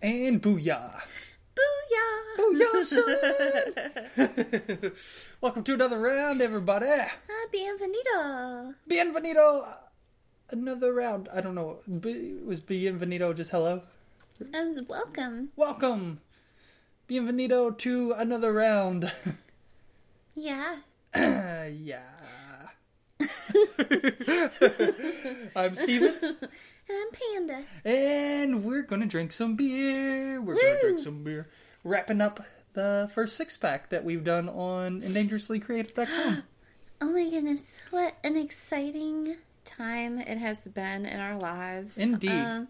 And booyah! Booyah! Booyah, son! Welcome to another round, everybody. Ah, bienvenido. Bienvenido. Another round. I don't know. B- was bienvenido just hello? Um, welcome. Welcome. Bienvenido to another round. Yeah. yeah. I'm Stephen, And I'm Panda. and we're gonna drink some beer. We're gonna drink some beer. Wrapping up the first six pack that we've done on endangerouslycreative.com. Oh my goodness, what an exciting time it has been in our lives. Indeed. Um,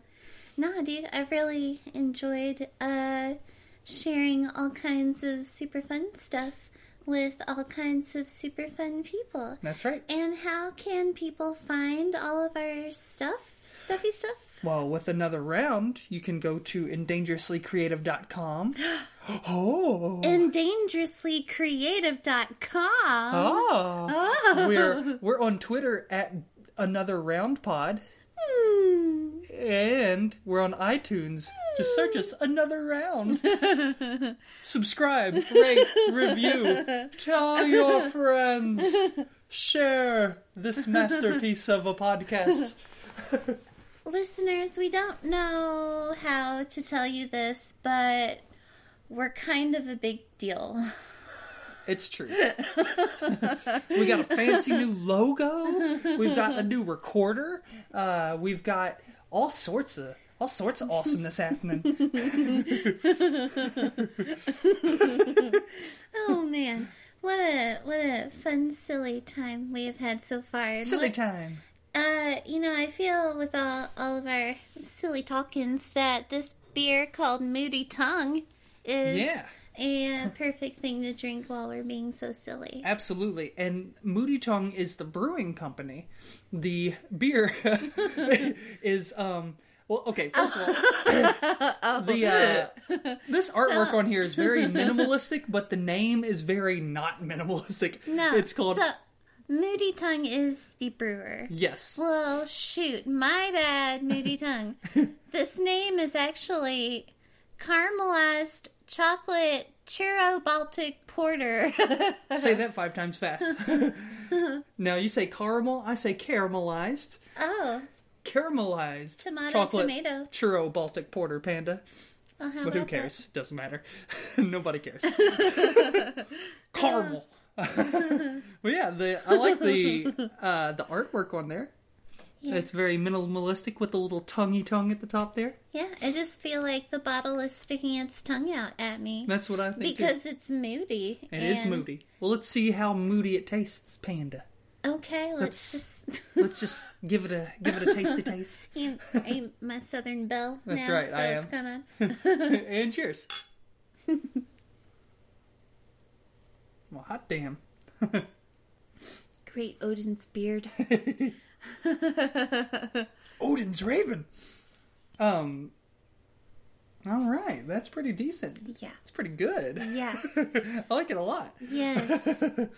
nah, dude, I've really enjoyed uh, sharing all kinds of super fun stuff with all kinds of super fun people. That's right. And how can people find all of our stuff? Stuffy stuff? Well, with another round, you can go to endangerouslycreative.com. oh. And dangerouslycreative.com. Oh. oh. We're we're on Twitter at another round pod. And we're on iTunes. Just search us another round. Subscribe, rate, review, tell your friends, share this masterpiece of a podcast. Listeners, we don't know how to tell you this, but we're kind of a big deal. It's true. we got a fancy new logo. We've got a new recorder. Uh, we've got all sorts of all sorts of awesomeness happening. Oh man, what a what a fun, silly time we have had so far. Silly what- time. Uh, you know, I feel with all all of our silly talkings that this beer called Moody Tongue is Yeah. A perfect thing to drink while we're being so silly. Absolutely. And Moody Tongue is the brewing company. The beer is um well okay, first of all the uh this artwork So- on here is very minimalistic, but the name is very not minimalistic. No, It's called so Moody Tongue is the brewer. Yes. Well, shoot, my bad, Moody Tongue. this name is actually caramelized chocolate churro Baltic porter. Say that five times fast. now you say caramel, I say caramelized. oh, Caramelized Tomato, chocolate tomato. churro Baltic porter panda. well, But who cares? Doesn't matter. Nobody cares. Caramel. well, yeah, the I like the uh, the artwork on there. Yeah. It's very minimalistic with the little tonguey tongue at the top there. Yeah, I just feel like the bottle is sticking its tongue out at me That's what I think. too. because it's moody. it is moody. Well, let's see how moody it tastes, Panda. Okay, let's Let's- just. Let's just give it a give it a tasty taste. you, my Southern Belle That's now? right, So I am. gonna. and cheers. well, hot damn. Great Odin's beard. Odin's Raven. Um. All right, that's pretty decent. Yeah. It's pretty good. Yeah. I like it a lot. Yes.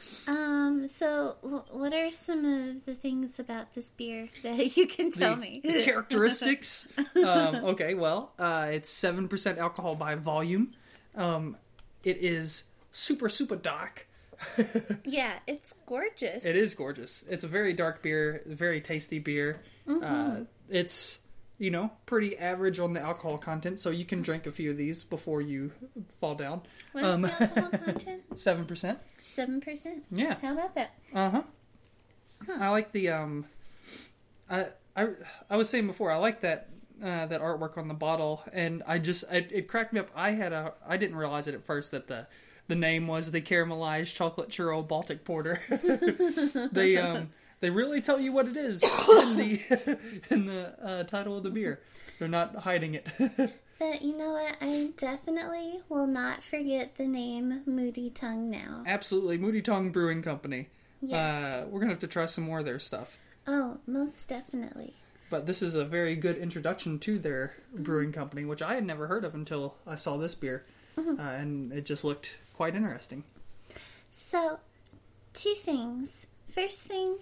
um. So, w- what are some of the things about this beer that you can tell The me? characteristics. um, okay, well, uh, it's seven percent alcohol by volume. Um, it is super super dark. yeah, it's gorgeous. It is gorgeous. It's a very dark beer, very tasty beer. Mm-hmm. Uh, it's you know pretty average on the alcohol content, so you can drink a few of these before you fall down. What's um, the alcohol content? Seven percent. Seven percent. Yeah. How about that? Uh huh. I like the um. I I I was saying before I like that uh, that artwork on the bottle, and I just it, it cracked me up. I had a I didn't realize it at first that the the name was the caramelized chocolate churro Baltic porter. they um they really tell you what it is in the in the uh, title of the beer. They're not hiding it. But you know what? I definitely will not forget the name Moody Tongue now. Absolutely, Moody Tongue Brewing Company. Yes. Uh, we're gonna have to try some more of their stuff. Oh, most definitely. But this is a very good introduction to their brewing company, which I had never heard of until I saw this beer, uh, and it just looked quite interesting. So, two things. First thing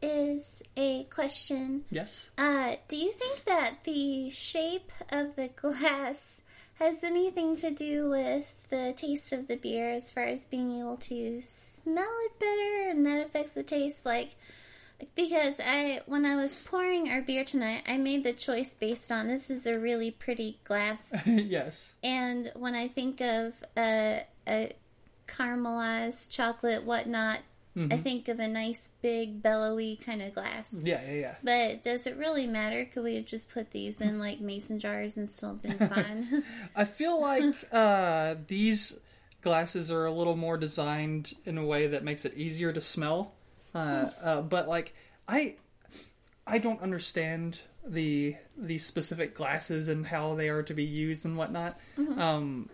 is a question. Yes. Uh, do you think that the shape of the glass has anything to do with the taste of the beer as far as being able to smell it better and that affects the taste like because I when I was pouring our beer tonight, I made the choice based on this is a really pretty glass yes. and when I think of a, a caramelized chocolate whatnot, I think of a nice big bellowy kind of glass. Yeah, yeah, yeah. But does it really matter? Could we have just put these in like mason jars and still been fine? I feel like uh, these glasses are a little more designed in a way that makes it easier to smell. Uh, uh, but like I, I don't understand the the specific glasses and how they are to be used and whatnot. Um,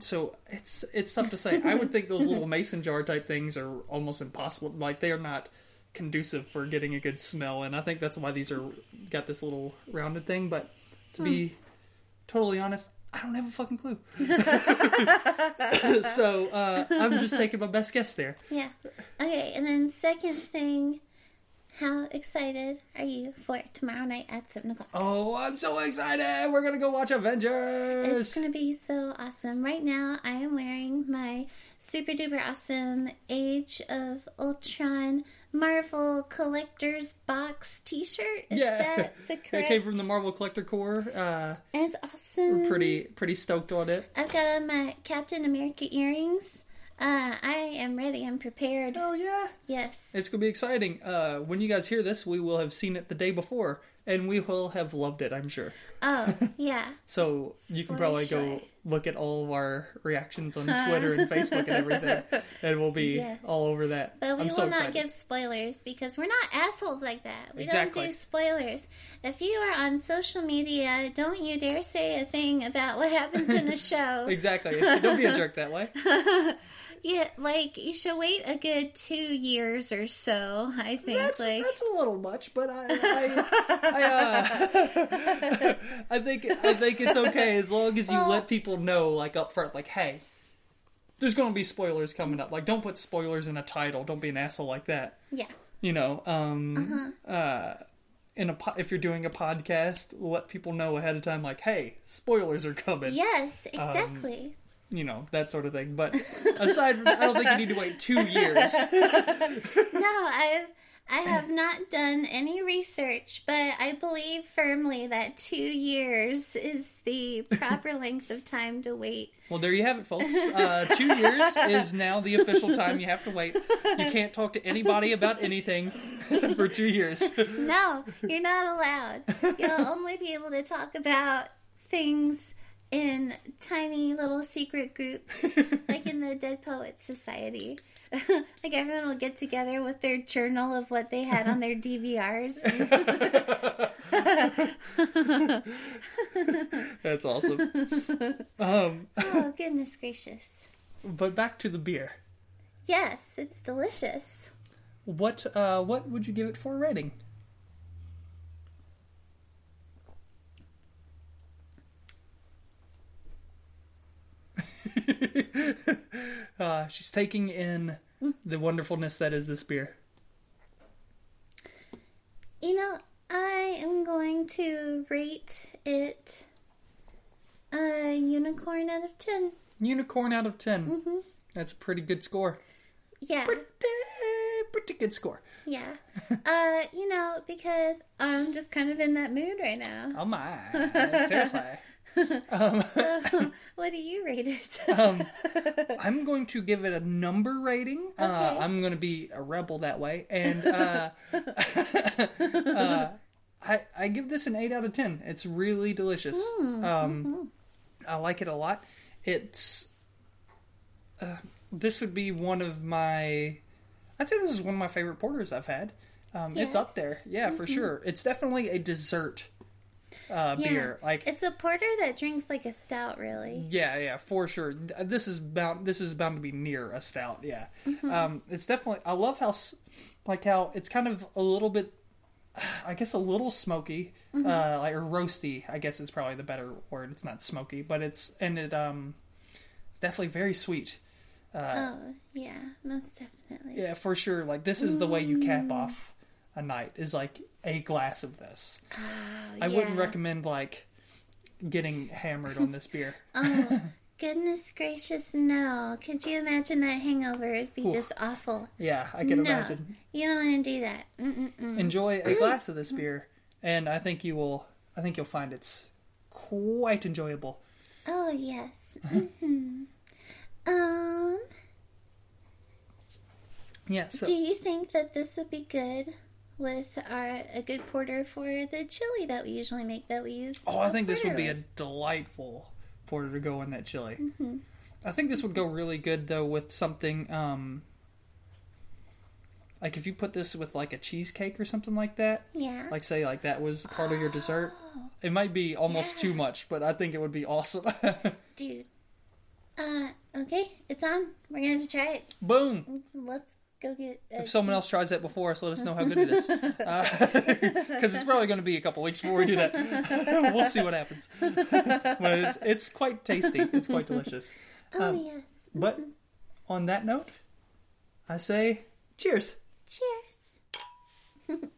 so it's it's tough to say. I would think those little mason jar type things are almost impossible. Like they are not conducive for getting a good smell, and I think that's why these are got this little rounded thing. But to be totally honest, I don't have a fucking clue. so uh, I'm just taking my best guess there. yeah. Okay, and then second thing, how excited are you for tomorrow night at seven o'clock? Oh, I'm so excited! We're gonna go watch Avengers. It's gonna be so awesome. Right now, I am wearing my super duper awesome Age of Ultron Marvel Collector's Box T-shirt. Yeah, that it came from the Marvel Collector Corps. Uh, and It's awesome. we're pretty pretty stoked on it. I've got on my Captain America earrings. Uh, I am ready. I'm prepared. Oh yeah, Yes. it's gonna be exciting. Uh, when you guys hear this, we will have seen it the day before, and we will have loved it. I'm sure. oh, yeah. So you can For probably sure. go look at all of our reactions on Twitter and Facebook and everything, and we'll be Yes. all over that. But we I'm will so not give spoilers because we're not assholes like that. We Exactly. don't do spoilers. If you are on social media, don't you dare say a thing about what happens in a show. Exactly. Don't be a jerk that way. Yeah, like you should wait a good two years or so. I think That's, like that's a little much, but I I, I, uh, I think I think it's okay as long as you Well- let people know like up front, like, hey, there's going to be spoilers coming up. Like, don't put spoilers in a title. Don't be an asshole like that. yeah. You know, um, Uh-huh. uh, in a po- if you're doing a podcast, let people know ahead of time, like, hey, spoilers are coming. Yes, Um, exactly. You know that sort of thing. But aside from, I don't think you need to wait two years. no, I've I have not done any research, but I believe firmly that two years is the proper length of time to wait. Well, there you have it, folks. Uh, two years is now the official time you have to wait. You can't talk to anybody about anything for two years. No, you're not allowed. You'll only be able to talk about things in tiny little secret groups, like in the Dead Poets Society. like everyone will get together with their journal of what they had on their DVRs. That's awesome. Um, oh, goodness gracious. but back to the beer. Yes, it's delicious. What uh, what would you give it for a rating? Uh, she's taking in the wonderfulness that is this beer. You know, I am going to rate it a unicorn out of 10. Unicorn out of 10. Mm-hmm. That's a pretty good score. Yeah. Pretty, pretty good score. Yeah. Uh, you know, because I'm just kind of in that mood right now. Oh my. Seriously. So, what do you rate it? Um, I'm going to give it a number rating. Uh, I'm going to be a rebel that way, and uh, uh, I I give this an eight out of ten. It's really delicious. Hmm, Um, mm-hmm. I like it a lot. It's uh, this would be one of my. I'd say this is one of my favorite porters I've had. Um, It's up there, yeah, for sure. It's definitely a dessert uh, Yeah. beer. Like It's a porter that drinks like a stout, really. yeah, yeah, for sure. This is bound. This is bound to be near a stout. Yeah, Mm-hmm. um, it's definitely. I love how, s- like how it's kind of a little bit. I guess a little smoky, Mm-hmm. uh, like or roasty. I guess is probably the better word. It's not smoky, but it's and it um, it's definitely very sweet. Uh, Oh, yeah, most definitely. yeah, for sure. Like this is the way you Mm. cap off a night. Is like a glass of this. Oh, I wouldn't recommend like getting hammered on this beer. Oh, goodness gracious, no. Could you imagine that hangover? It'd be Oof. just awful. Yeah, I can no, imagine. you don't want to do that. Mm-mm-mm. Enjoy a glass of this beer, and I think you will. I think you'll find it's quite enjoyable. Oh, yes. hmm Um, Yeah. So do you think that this would be good with our a good porter for the chili that we usually make that we use? Oh, I think this would be a delightful porter to go in that chili. Mm-hmm. I think this would go really good though with something um like if you put this with like a cheesecake or something like that. Yeah. Like say like that was part of your dessert. It might be almost too much, but I think it would be awesome. Dude. Uh, okay, it's on. We're gonna have to try it. Boom! Let's go get. A, If someone else tries that before us, let us know how good it is. Because it's probably going to be a couple weeks before we do that. we'll see what happens. but it's it's quite tasty. It's quite delicious. oh um, yes. But on that note, I say cheers. Cheers.